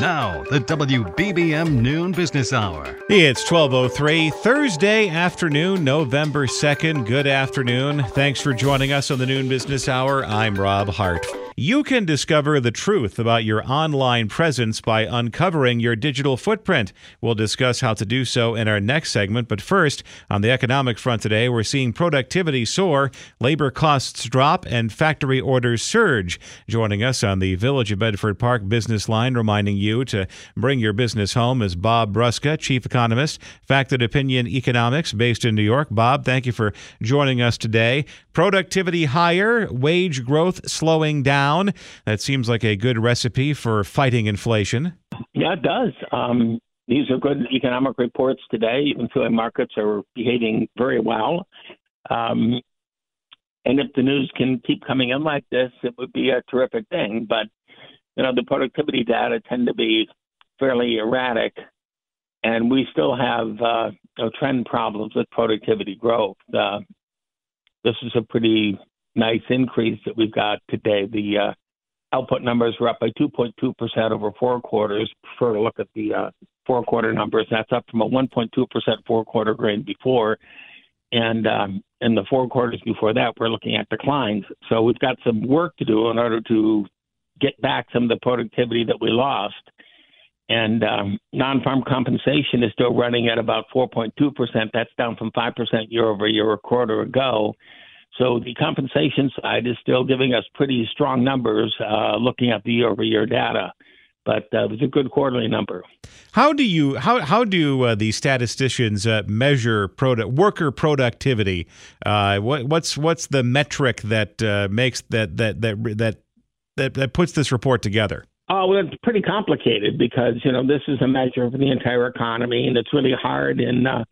Now, the WBBM Noon Business Hour. It's 1203, Thursday afternoon, November 2nd. Good afternoon. Thanks for joining us on the Noon Business Hour. I'm Rob Hart. You can discover the truth about your online presence by uncovering your digital footprint. We'll discuss how to do so in our next segment. But first, on the economic front today, we're seeing productivity soar, labor costs drop, and factory orders surge. Joining us on the Village of Bedford Park business line, reminding you to bring your business home is Bob Brusca, Chief Economist, Fact and Opinion Economics, based in New York. Bob, thank you for joining us today. Productivity higher, wage growth slowing down. That seems like a good recipe for fighting inflation. Yeah, it does. Um, these are good economic reports today. Even feeling markets are behaving very well. Um, and if the news can keep coming in like this, it would be a terrific thing. But you know, the productivity data tend to be fairly erratic, and we still have uh, you know, trend problems with productivity growth. Uh, this is a pretty nice increase that we've got today. The uh, output numbers were up by 2.2% over four quarters. Prefer to look at the uh, four quarter numbers. That's up from a 1.2% four quarter grade before. And um, in the four quarters before that, we're looking at declines. So we've got some work to do in order to get back some of the productivity that we lost. And um, non farm compensation is still running at about 4.2%. That's down from 5% year over year a quarter ago. So the compensation side is still giving us pretty strong numbers uh, looking at the year over year data. But uh, it was a good quarterly number. How do you how how do uh, the statisticians uh, measure product worker productivity? Uh, what, what's what's the metric that uh, makes that that that that that, that puts this report together? Oh, well, it's pretty complicated because you know this is a measure of the entire economy, and it's really hard in uh,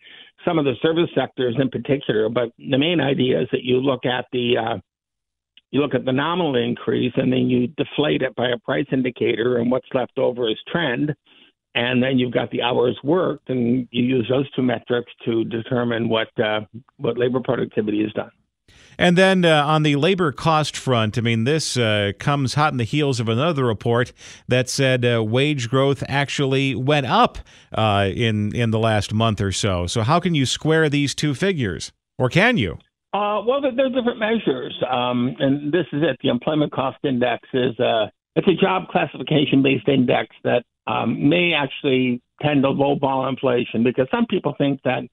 some of the service sectors in particular. But the main idea is that you look at the uh, you look at the nominal increase, and then you deflate it by a price indicator, and what's left over is trend. And then you've got the hours worked, and you use those two metrics to determine what uh, what labor productivity is done. And then uh, on the labor cost front, I mean, this uh, comes hot in the heels of another report that said uh, wage growth actually went up uh, in in the last month or so. So how can you square these two figures, or can you? Uh, well, there are different measures, um, and this is it. The employment cost index is uh, it's a job classification based index that um, may actually tend to lowball inflation because some people think that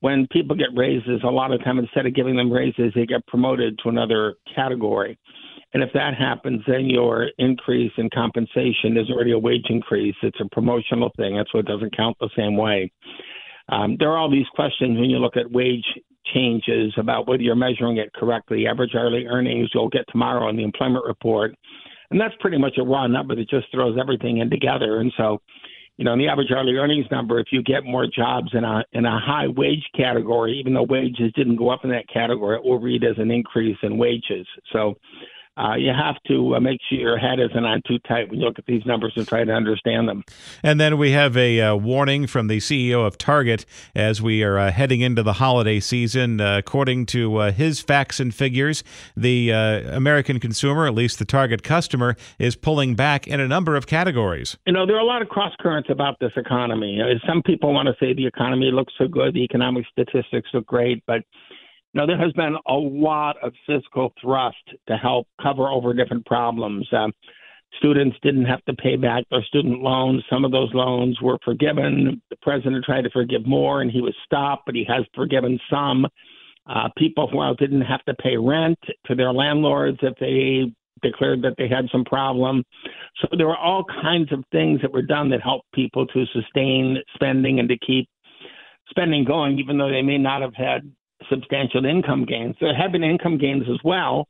when people get raises, a lot of time instead of giving them raises, they get promoted to another category. And if that happens, then your increase in compensation is already a wage increase. It's a promotional thing. That's why it doesn't count the same way. Um, there are all these questions when you look at wage changes about whether you're measuring it correctly. Average hourly earnings you'll get tomorrow in the employment report. And that's pretty much a raw number that just throws everything in together. And so, you know, in the average hourly earnings number, if you get more jobs in a in a high wage category, even though wages didn't go up in that category, it will read as an increase in wages. So uh, you have to uh, make sure your head isn't on too tight when you look at these numbers and try to understand them. And then we have a uh, warning from the CEO of Target as we are uh, heading into the holiday season. Uh, according to uh, his facts and figures, the American consumer, at least the Target customer, is pulling back in a number of categories. You know, there are a lot of cross currents about this economy. Some people want to say the economy looks so good, the economic statistics look great, but now, there has been a lot of fiscal thrust to help cover over different problems. Um, students didn't have to pay back their student loans. Some of those loans were forgiven. The president tried to forgive more, and he was stopped, but he has forgiven some. Uh, people well didn't have to pay rent to their landlords if they declared that they had some problem. So there were all kinds of things that were done that helped people to sustain spending and to keep spending going, even though they may not have had substantial income gains. There have been income gains as well.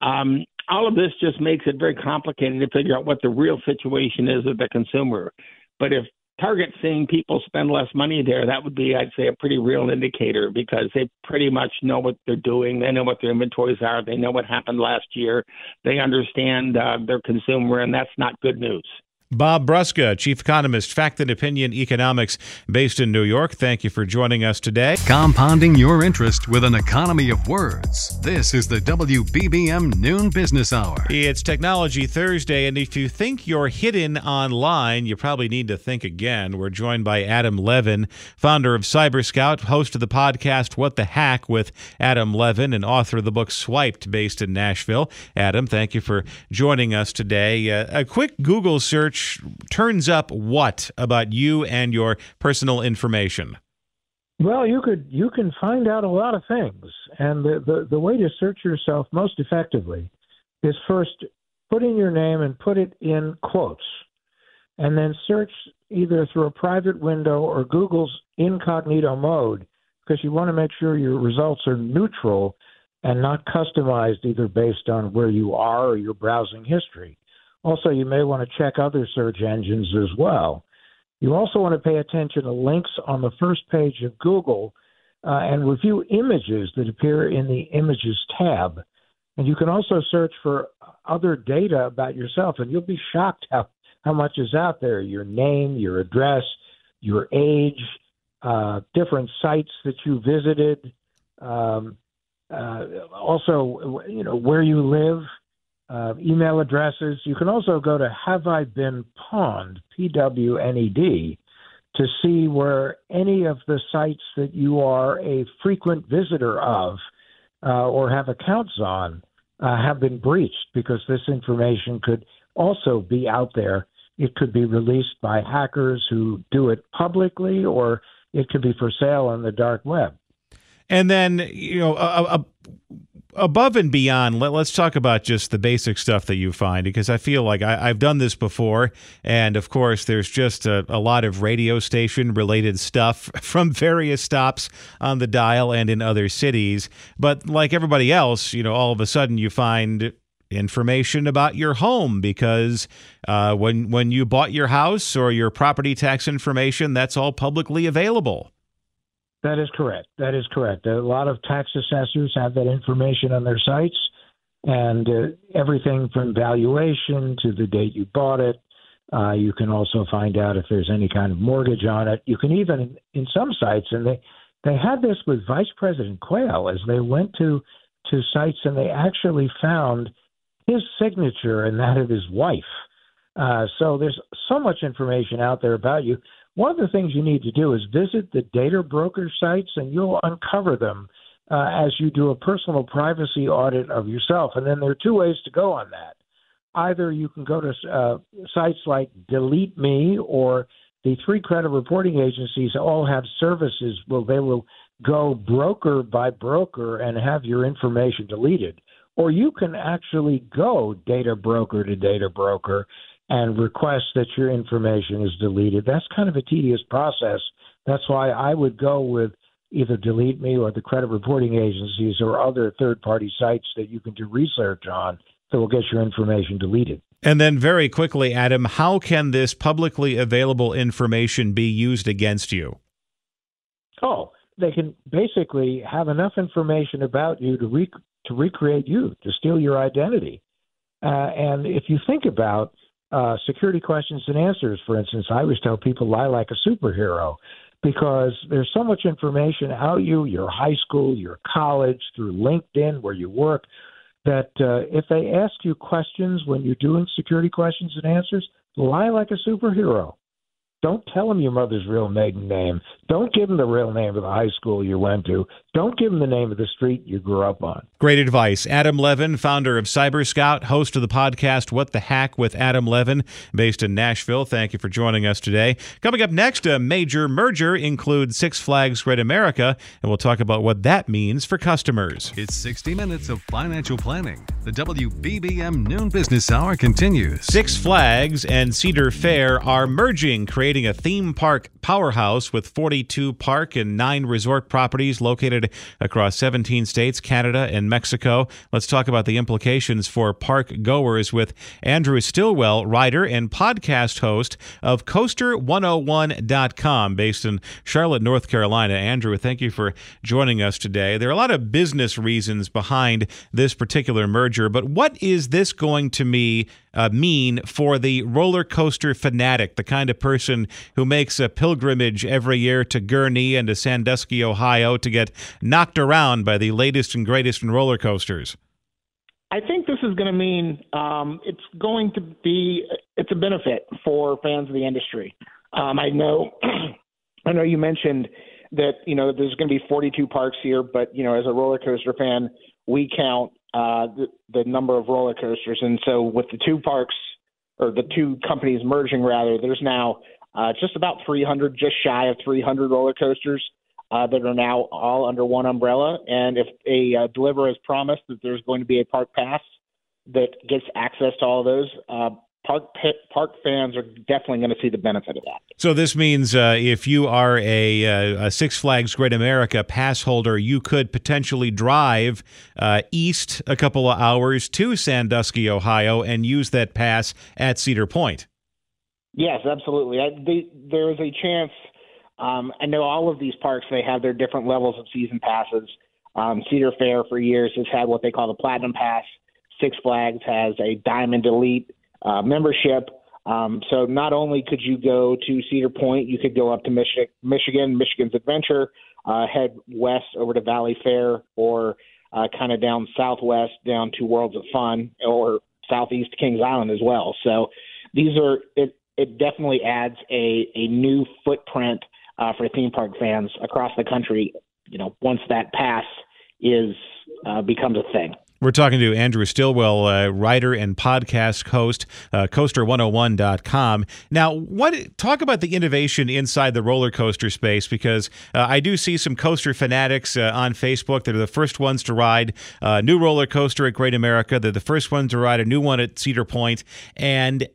Um, all of this just makes it very complicated to figure out what the real situation is of the consumer. But if Target's seeing people spend less money there, that would be, I'd say, a pretty real indicator because they pretty much know what they're doing. They know what their inventories are. They know what happened last year. They understand uh, their consumer, and that's not good news. Bob Brusca, Chief Economist, Fact and Opinion Economics, based in New York. Thank you for joining us today. Compounding your interest with an economy of words. This is the WBBM Noon Business Hour. It's Technology Thursday, and if you think you're hidden online, you probably need to think again. We're joined by Adam Levin, founder of Cyber Scout, host of the podcast What the Hack with Adam Levin, and author of the book Swiped, based in Nashville. Adam, thank you for joining us today. Uh, a quick Google search turns up what about you and your personal information? Well, you could you can find out a lot of things, and the, the, the way to search yourself most effectively is first put in your name and put it in quotes, and then search either through a private window or Google's incognito mode because you want to make sure your results are neutral and not customized either based on where you are or your browsing history. Also, you may want to check other search engines as well. You also want to pay attention to links on the first page of Google uh, and review images that appear in the Images tab. And you can also search for other data about yourself, and you'll be shocked how, how much is out there your name, your address, your age, uh, different sites that you visited, um, uh, also, you know, where you live uh, email addresses. You can also go to Have I Been Pwned, P W N E D, to see where any of the sites that you are a frequent visitor of uh, or have accounts on uh, have been breached because this information could also be out there. It could be released by hackers who do it publicly, or it could be for sale on the dark web. And then, you know, a, a above and beyond, let, us talk about just the basic stuff that you find because I feel like I, have done this before. And of course, there's just a, a, lot of radio station related stuff from various stops on the dial and in other cities. But like everybody else, you know, all of a sudden you find information about your home because uh, when when you bought your house or your property tax information, that's all publicly available. That is correct. That is correct. A lot of tax assessors have that information on their sites, and uh, everything from valuation to the date you bought it. Uh, you can also find out if there's any kind of mortgage on it. You can even, in some sites, and they they had this with Vice President Quayle as they went to to sites and they actually found his signature and that of his wife. Uh, so there's so much information out there about you. One of the things you need to do is visit the data broker sites, and you'll uncover them uh, as you do a personal privacy audit of yourself. And then there are two ways to go on that. Either you can go to uh, sites like Delete Me or the three credit reporting agencies all have services where they will go broker by broker and have your information deleted. Or you can actually go data broker to data broker and request that your information is deleted. That's kind of a tedious process. That's why I would go with either Delete Me or the credit reporting agencies or other third party sites that you can do research on that will get your information deleted. And then, very quickly, Adam, how can this publicly available information be used against you? Oh, they can basically have enough information about you to re- to recreate you, to steal your identity. Uh, and if you think about uh, security questions and answers, for instance, I always tell people lie like a superhero because there's so much information out you, your high school, your college, through LinkedIn, where you work, that uh, if they ask you questions when you're doing security questions and answers, lie like a superhero. Don't tell them your mother's real maiden name. Don't give them the real name of the high school you went to. Don't give them the name of the street you grew up on. Great advice. Adam Levin, founder of Cyber Scout, host of the podcast What the Hack with Adam Levin, based in Nashville. Thank you for joining us today. Coming up next, a major merger includes Six Flags Great America, and we'll talk about what that means for customers. It's 60 minutes of financial planning. The WBBM Noon Business Hour continues. Six Flags and Cedar Fair are merging, creating a theme park powerhouse with 42 park and nine resort properties located across 17 states, Canada, and Mexico. Let's talk about the implications for park goers with Andrew Stillwell, writer and podcast host of Coaster101.com, based in Charlotte, North Carolina. Andrew, thank you for joining us today. There are a lot of business reasons behind this particular merger, but what is this going to me uh, mean for the roller coaster fanatic, the kind of person who makes a pilgrimage every year to Gurnee and to Sandusky, Ohio, to get knocked around by the latest and greatest in roller coasters? I think this is going to mean um, it's going to be it's a benefit for fans of the industry. Um, I know, I know you mentioned that you know there's going to be 42 parks here, but you know as a roller coaster fan, we count uh, the, the number of roller coasters, and so with the two parks or the two companies merging, rather, there's now uh, just about 300, just shy of 300 roller coasters uh, that are now all under one umbrella. And if a uh, deliver has promised that there's going to be a park pass that gets access to all of those, uh, park park fans are definitely going to see the benefit of that. So this means uh, if you are a, uh, a, Six Flags Great America pass holder, you could potentially drive uh, east a couple of hours to Sandusky, Ohio, and use that pass at Cedar Point. Yes, absolutely. I, they, there is a chance. Um, I know all of these parks they have their different levels of season passes. Um, Cedar Fair for years has had what they call the Platinum Pass. Six Flags has a Diamond Elite uh, membership. Um, so not only could you go to Cedar Point, you could go up to Michigan, Michigan Michigan's Adventure, uh, head west over to Valley Fair, or uh, kind of down southwest down to Worlds of Fun, or southeast Kings Island as well. So these are it. It definitely adds a a new footprint uh, for theme park fans across the country. You know, once that pass is uh, becomes a thing. We're talking to Andrew Stillwell, uh, writer and podcast host, uh, coaster101.com. Now, what talk about the innovation inside the roller coaster space because uh, I do see some coaster fanatics uh, on Facebook that are the first ones to ride a new roller coaster at Great America. They're the first ones to ride a new one at Cedar Point, and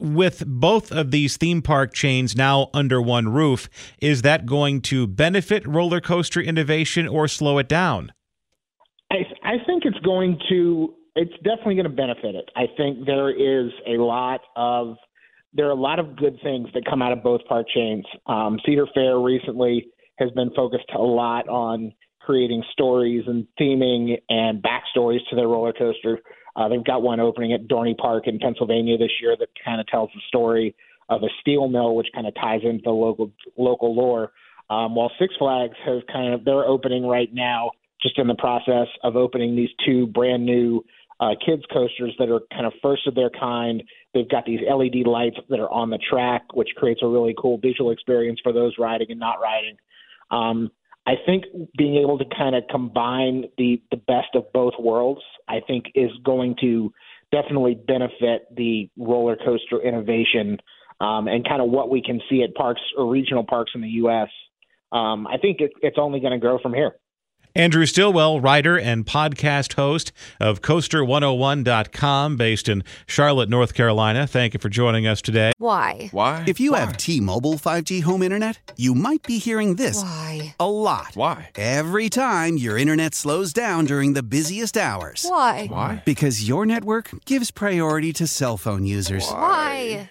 with both of these theme park chains now under one roof, is that going to benefit roller coaster innovation or slow it down? I, I think it's going to. It's definitely going to benefit it. I think there is a lot of there are a lot of good things that come out of both park chains. Um, Cedar Fair recently has been focused a lot on creating stories and theming and backstories to their roller coaster. Uh, they've got one opening at Dorney Park in Pennsylvania this year that kind of tells the story of a steel mill, which kind of ties into the local local lore. Um, while Six Flags has kind of they're opening right now just in the process of opening these two brand new uh, kids coasters that are kind of first of their kind. They've got these LED lights that are on the track, which creates a really cool visual experience for those riding and not riding. Um, I think being able to kind of combine the the best of both worlds, I think, is going to definitely benefit the roller coaster innovation um, and kind of what we can see at parks or regional parks in the U.S. Um, I think it, it's only going to grow from here. Andrew Stillwell, writer and podcast host of Coaster101.com, based in Charlotte, North Carolina. Thank you for joining us today. Why? Why? If you Why? have T Mobile 5G home internet, you might be hearing this Why? a lot. Why? Every time your internet slows down during the busiest hours. Why? Why? Because your network gives priority to cell phone users. Why?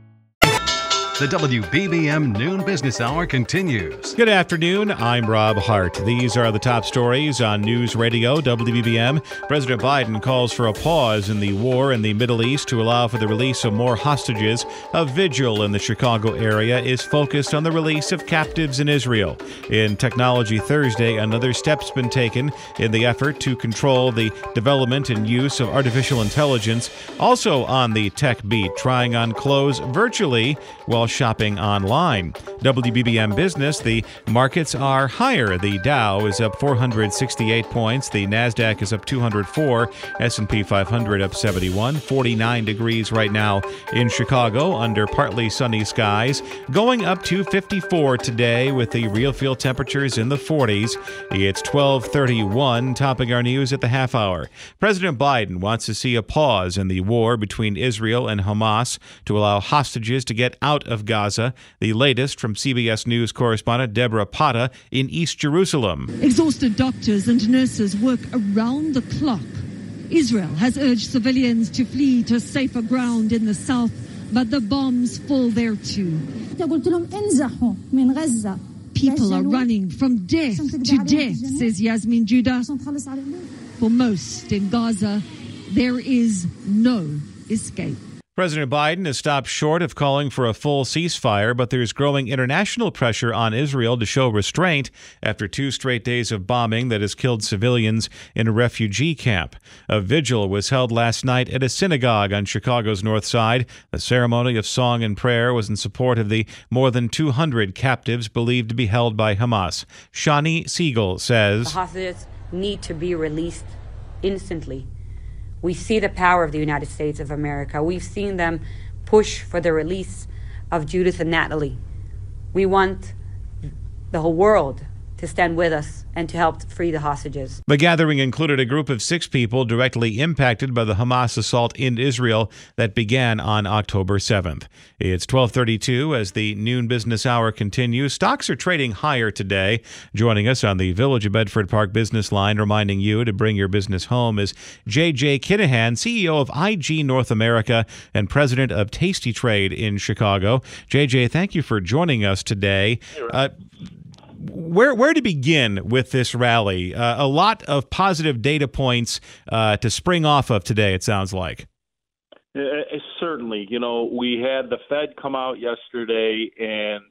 The WBBM Noon Business Hour continues. Good afternoon. I'm Rob Hart. These are the top stories on News Radio WBBM. President Biden calls for a pause in the war in the Middle East to allow for the release of more hostages. A vigil in the Chicago area is focused on the release of captives in Israel. In Technology Thursday, another step's been taken in the effort to control the development and use of artificial intelligence. Also on the tech beat, trying on clothes virtually while shopping online. WBBM Business, the markets are higher. The Dow is up 468 points, the Nasdaq is up 204, S&P 500 up 71, 49 degrees right now in Chicago under partly sunny skies, going up to 54 today with the real feel temperatures in the 40s. It's 12:31, topping our news at the half hour. President Biden wants to see a pause in the war between Israel and Hamas to allow hostages to get out of Gaza. The latest from CBS News correspondent Deborah Patta in East Jerusalem. Exhausted doctors and nurses work around the clock. Israel has urged civilians to flee to safer ground in the south, but the bombs fall there too. People are running from death to death, says Yasmin Judah. For most in Gaza, there is no escape. President Biden has stopped short of calling for a full ceasefire, but there's growing international pressure on Israel to show restraint after two straight days of bombing that has killed civilians in a refugee camp. A vigil was held last night at a synagogue on Chicago's north side. The ceremony of song and prayer was in support of the more than 200 captives believed to be held by Hamas. Shani Siegel says The hostages need to be released instantly. We see the power of the United States of America. We've seen them push for the release of Judith and Natalie. We want the whole world to stand with us and to help free the hostages. The gathering included a group of six people directly impacted by the Hamas assault in Israel that began on October 7th. It's 12:32 as the noon business hour continues. Stocks are trading higher today. Joining us on the Village of Bedford Park business line, reminding you to bring your business home, is JJ Kinahan, CEO of IG North America and president of Tasty Trade in Chicago. JJ, thank you for joining us today. Uh, where where to begin with this rally? Uh, a lot of positive data points uh, to spring off of today. It sounds like. Certainly, you know, we had the Fed come out yesterday, and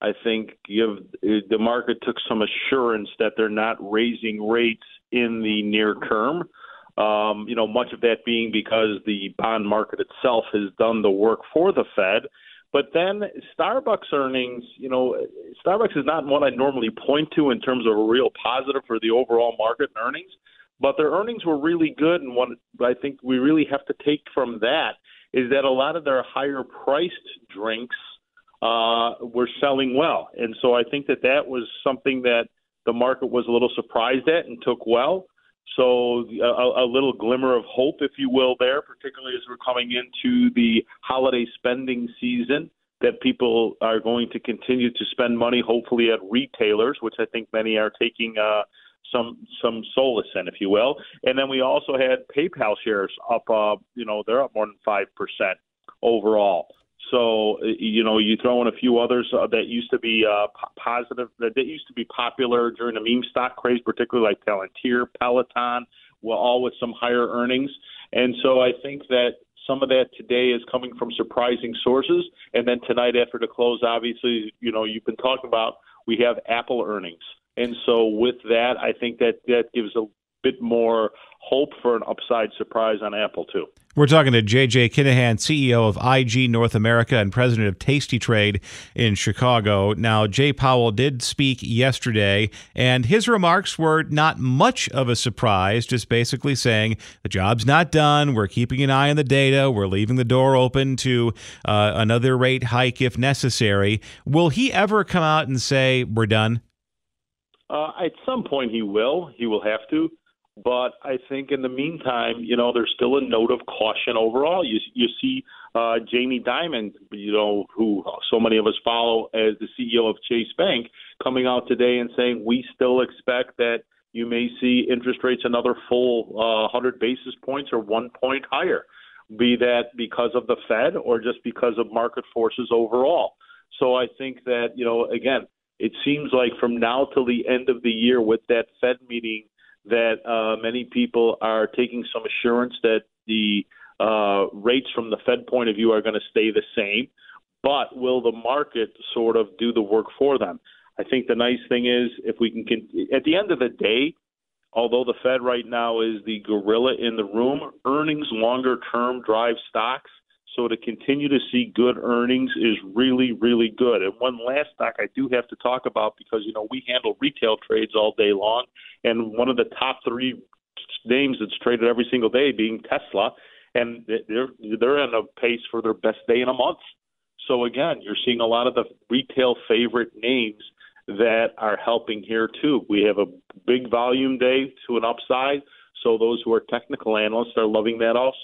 I think give the market took some assurance that they're not raising rates in the near term. Um, you know, much of that being because the bond market itself has done the work for the Fed. But then Starbucks earnings, you know, Starbucks is not one I normally point to in terms of a real positive for the overall market and earnings, but their earnings were really good. And what I think we really have to take from that is that a lot of their higher priced drinks uh, were selling well. And so I think that that was something that the market was a little surprised at and took well. So a, a, little glimmer of hope, if you will, there, particularly as we're coming into the holiday spending season, that people are going to continue to spend money, hopefully at retailers, which I think many are taking uh, some some solace in, if you will. And then we also had PayPal shares up. Uh, you know, they're up more than five percent overall. So you know, you throw in a few others uh, that used to be uh, positive, that, that used to be popular during the meme stock craze, particularly like Palantir, Peloton, well, all with some higher earnings. And so I think that some of that today is coming from surprising sources. And then tonight, after the close, obviously, you know, you've been talking about we have Apple earnings, and so with that, I think that that gives a bit more hope for an upside surprise on Apple too. We're talking to JJ Kinahan, CEO of IG North America and president of Tasty Trade in Chicago. Now, Jay Powell did speak yesterday, and his remarks were not much of a surprise, just basically saying the job's not done. We're keeping an eye on the data. We're leaving the door open to uh, another rate hike if necessary. Will he ever come out and say, we're done? Uh, at some point, he will. He will have to. But I think in the meantime, you know, there's still a note of caution overall. You you see uh, Jamie Dimon, you know, who so many of us follow as the CEO of Chase Bank, coming out today and saying we still expect that you may see interest rates another full uh, 100 basis points or one point higher, be that because of the Fed or just because of market forces overall. So I think that you know, again, it seems like from now till the end of the year with that Fed meeting that uh, many people are taking some assurance that the uh, rates from the Fed point of view are going to stay the same, but will the market sort of do the work for them? I think the nice thing is if we can, at the end of the day, although the Fed right now is the gorilla in the room, earnings longer term drive stocks. So to continue to see good earnings is really, really good. And one last stock I do have to talk about because you know we handle retail trades all day long, and one of the top three names that's traded every single day being Tesla, and they're they're on a pace for their best day in a month. So again, you're seeing a lot of the retail favorite names that are helping here too. We have a big volume day to an upside, so those who are technical analysts are loving that also.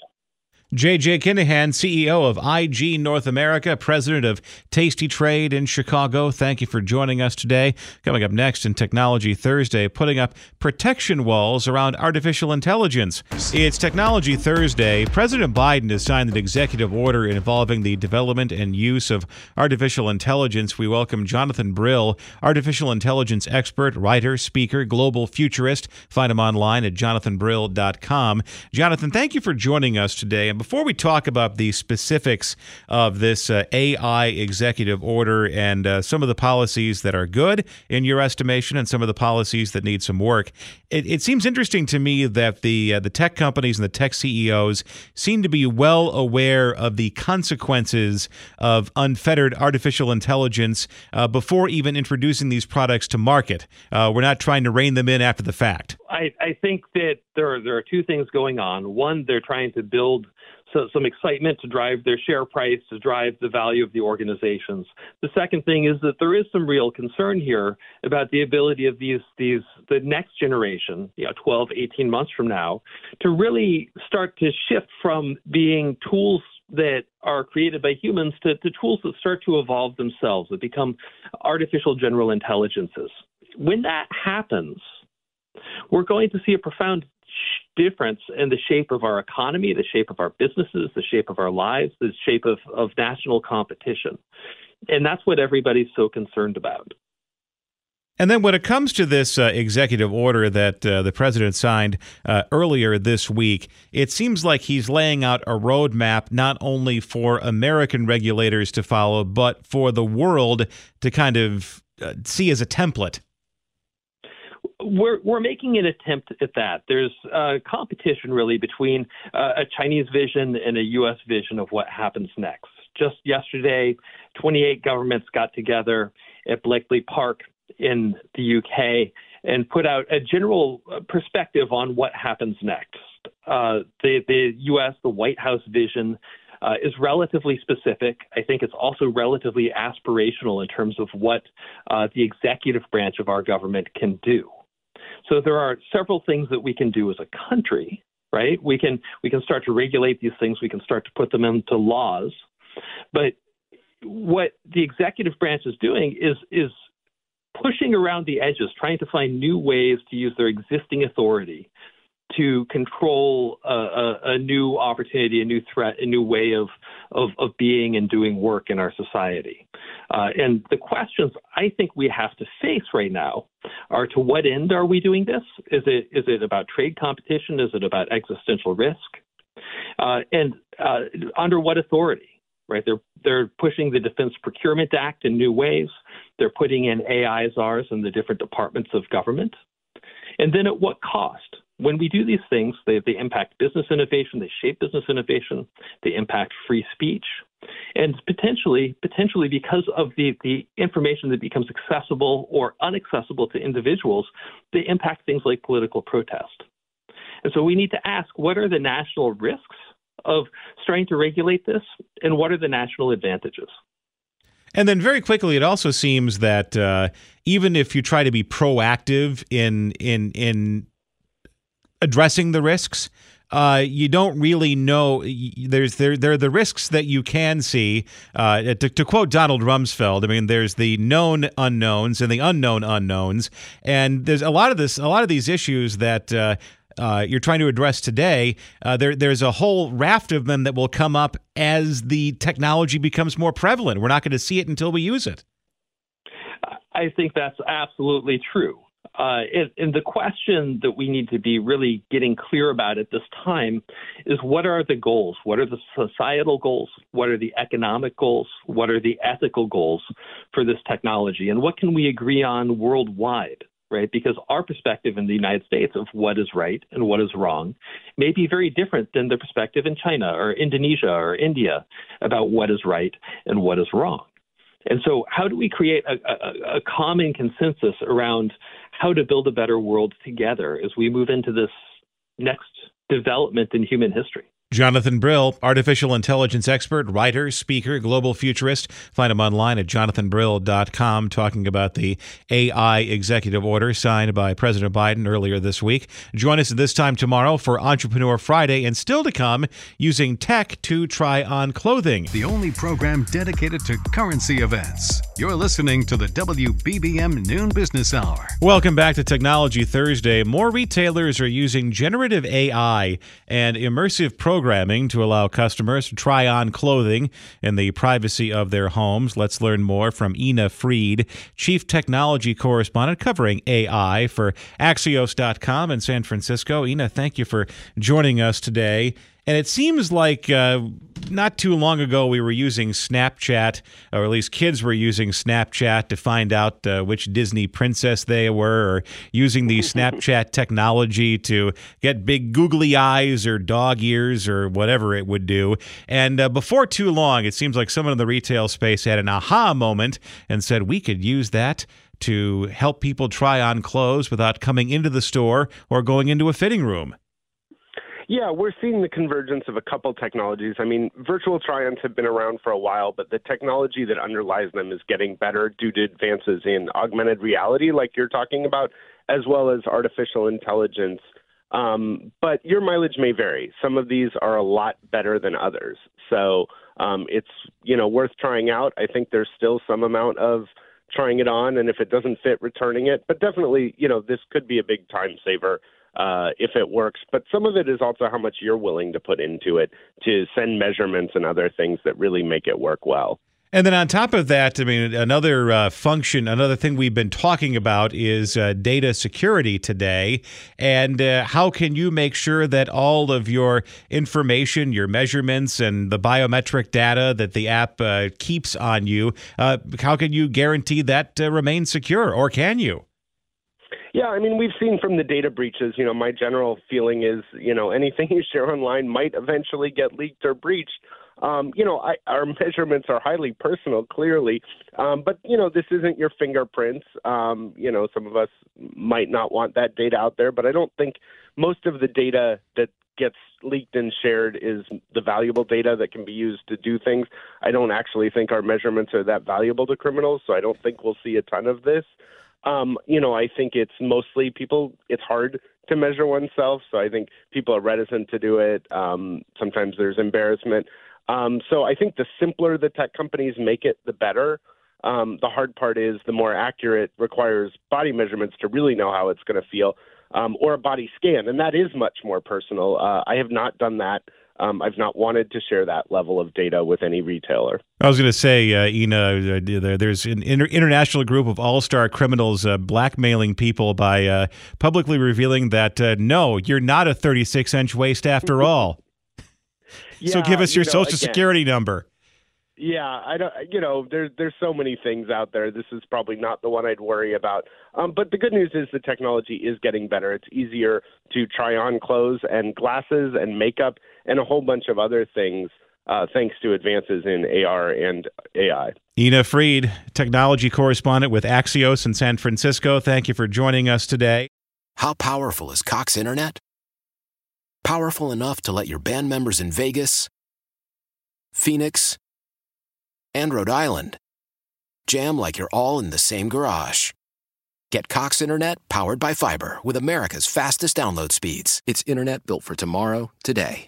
JJ Kinahan, CEO of IG North America, president of Tasty Trade in Chicago. Thank you for joining us today. Coming up next in Technology Thursday, putting up protection walls around artificial intelligence. It's Technology Thursday. President Biden has signed an executive order involving the development and use of artificial intelligence. We welcome Jonathan Brill, artificial intelligence expert, writer, speaker, global futurist. Find him online at jonathanbrill.com. Jonathan, thank you for joining us today before we talk about the specifics of this uh, AI executive order and uh, some of the policies that are good in your estimation and some of the policies that need some work, it, it seems interesting to me that the uh, the tech companies and the tech CEOs seem to be well aware of the consequences of unfettered artificial intelligence uh, before even introducing these products to market. Uh, we're not trying to rein them in after the fact. I, I think that there are, there are two things going on. One, they're trying to build so, some excitement to drive their share price, to drive the value of the organizations. The second thing is that there is some real concern here about the ability of these these the next generation, you know, 12, 18 months from now, to really start to shift from being tools that are created by humans to, to tools that start to evolve themselves, that become artificial general intelligences. When that happens, we're going to see a profound difference in the shape of our economy, the shape of our businesses, the shape of our lives, the shape of, of national competition. And that's what everybody's so concerned about. And then when it comes to this uh, executive order that uh, the president signed uh, earlier this week, it seems like he's laying out a roadmap not only for American regulators to follow, but for the world to kind of uh, see as a template we're we're making an attempt at that. There's a competition really between uh, a Chinese vision and a U.S. vision of what happens next. Just yesterday, 28 governments got together at Bletchley Park in the UK and put out a general uh, perspective on what happens next. Uh, the the U.S. the White House vision. Uh, is relatively specific. I think it's also relatively aspirational in terms of what uh, the executive branch of our government can do. So there are several things that we can do as a country, right? We can we can start to regulate these things. We can start to put them into laws. But what the executive branch is doing is is pushing around the edges, trying to find new ways to use their existing authority to control a, a, a, new opportunity, a new threat, a new way of, of, of being and doing work in our society. Uh, and the questions I think we have to face right now are to what end are we doing this? Is it, is it about trade competition? Is it about existential risk? Uh, and uh, under what authority? Right, they're they're pushing the Defense Procurement Act in new ways. They're putting in AISRs in the different departments of government. And then at what cost? When we do these things, they, they impact business innovation, they shape business innovation, they impact free speech, and potentially, potentially because of the, the information that becomes accessible or unaccessible to individuals, they impact things like political protest. And so we need to ask what are the national risks of trying to regulate this, and what are the national advantages? And then very quickly, it also seems that uh, even if you try to be proactive in in in addressing the risks, uh, you don't really know. There's there there are the risks that you can see. Uh, to, to, quote Donald Rumsfeld, I mean, there's the known unknowns and the unknown unknowns, and there's a lot of this, a lot of these issues that. Uh, uh you're trying to address today. Uh, there, there's a whole raft of them that will come up as the technology becomes more prevalent. We're not going to see it until we use it. I think that's absolutely true. Uh, and, and, the question that we need to be really getting clear about at this time is what are the goals? What are the societal goals? What are the economic goals? What are the ethical goals for this technology? And what can we agree on worldwide? Right? Because our perspective in the United States of what is right and what is wrong may be very different than the perspective in China or Indonesia or India about what is right and what is wrong. And so, how do we create a, a, a, common consensus around how to build a better world together as we move into this next development in human history? Jonathan Brill, artificial intelligence expert, writer, speaker, global futurist. Find him online at jonathanbrill.com, talking about the AI executive order signed by President Biden earlier this week. Join us at this time tomorrow for Entrepreneur Friday, and still to come, using tech to try on clothing. The only program dedicated to currency events. You're listening to the WBBM Noon Business Hour. Welcome back to Technology Thursday. More retailers are using generative AI and immersive programs programming to allow customers to try on clothing in the privacy of their homes. Let's learn more from Ina Fried, Chief Technology Correspondent covering AI for Axios.com in San Francisco. Ina, thank you for joining us today. And it seems like uh, not too long ago we were using Snapchat, or at least kids were using Snapchat to find out uh, which Disney princess they were, or using the Snapchat technology to get big googly eyes or dog ears or whatever it would do. And uh, before too long, it seems like someone in the retail space had an aha moment and said we could use that to help people try on clothes without coming into the store or going into a fitting room. Yeah, we're seeing the convergence of a couple technologies. I mean, virtual try-ons have been around for a while, but the technology that underlies them is getting better due to advances in augmented reality, like you're talking about, as well as artificial intelligence. Um, but your mileage may vary. Some of these are a lot better than others, so um, it's you know worth trying out. I think there's still some amount of trying it on, and if it doesn't fit, returning it. But definitely, you know, this could be a big time saver uh, if it works. But some of it is also how much you're willing to put into it to send measurements and other things that really make it work well. And then on top of that, I mean, another uh, function, another thing we've been talking about is uh, data security today. And uh, how can you make sure that all of your information, your measurements, and the biometric data that the app uh, keeps on you, uh, how can you guarantee that uh, remains secure, or can you? Yeah, I mean, we've seen from the data breaches, you know, my general feeling is, you know, anything you share online might eventually get leaked or breached. Um, you know, I, our measurements are highly personal, clearly, um, but you know, this isn't your fingerprints. Um, you know, some of us might not want that data out there, but I don't think most of the data that gets leaked and shared is the valuable data that can be used to do things. I don't actually think our measurements are that valuable to criminals, so I don't think we'll see a ton of this. Um, you know, I think it's mostly people. It's hard to measure oneself, so I think people are reticent to do it. Um, sometimes there's embarrassment. Um, so I think the simpler the tech companies make it, the better. Um, the hard part is the more accurate requires body measurements to really know how it's going to feel, um, or a body scan, and that is much more personal. Uh, I have not done that um, I've not wanted to share that level of data with any retailer. I was going to say, uh, Ina, uh, there's an inter- international group of all-star criminals uh, blackmailing people by uh, publicly revealing that uh, no, you're not a 36-inch waist after all. yeah, so give us your social again, security number. Yeah, I don't. You know, there's there's so many things out there. This is probably not the one I'd worry about. Um, but the good news is the technology is getting better. It's easier to try on clothes and glasses and makeup and a whole bunch of other things. Uh, thanks to advances in AR and AI. Ina Fried, technology correspondent with Axios in San Francisco. Thank you for joining us today. How powerful is Cox Internet? Powerful enough to let your band members in Vegas, Phoenix, and Rhode Island jam like you're all in the same garage. Get Cox Internet powered by fiber with America's fastest download speeds. It's internet built for tomorrow, today.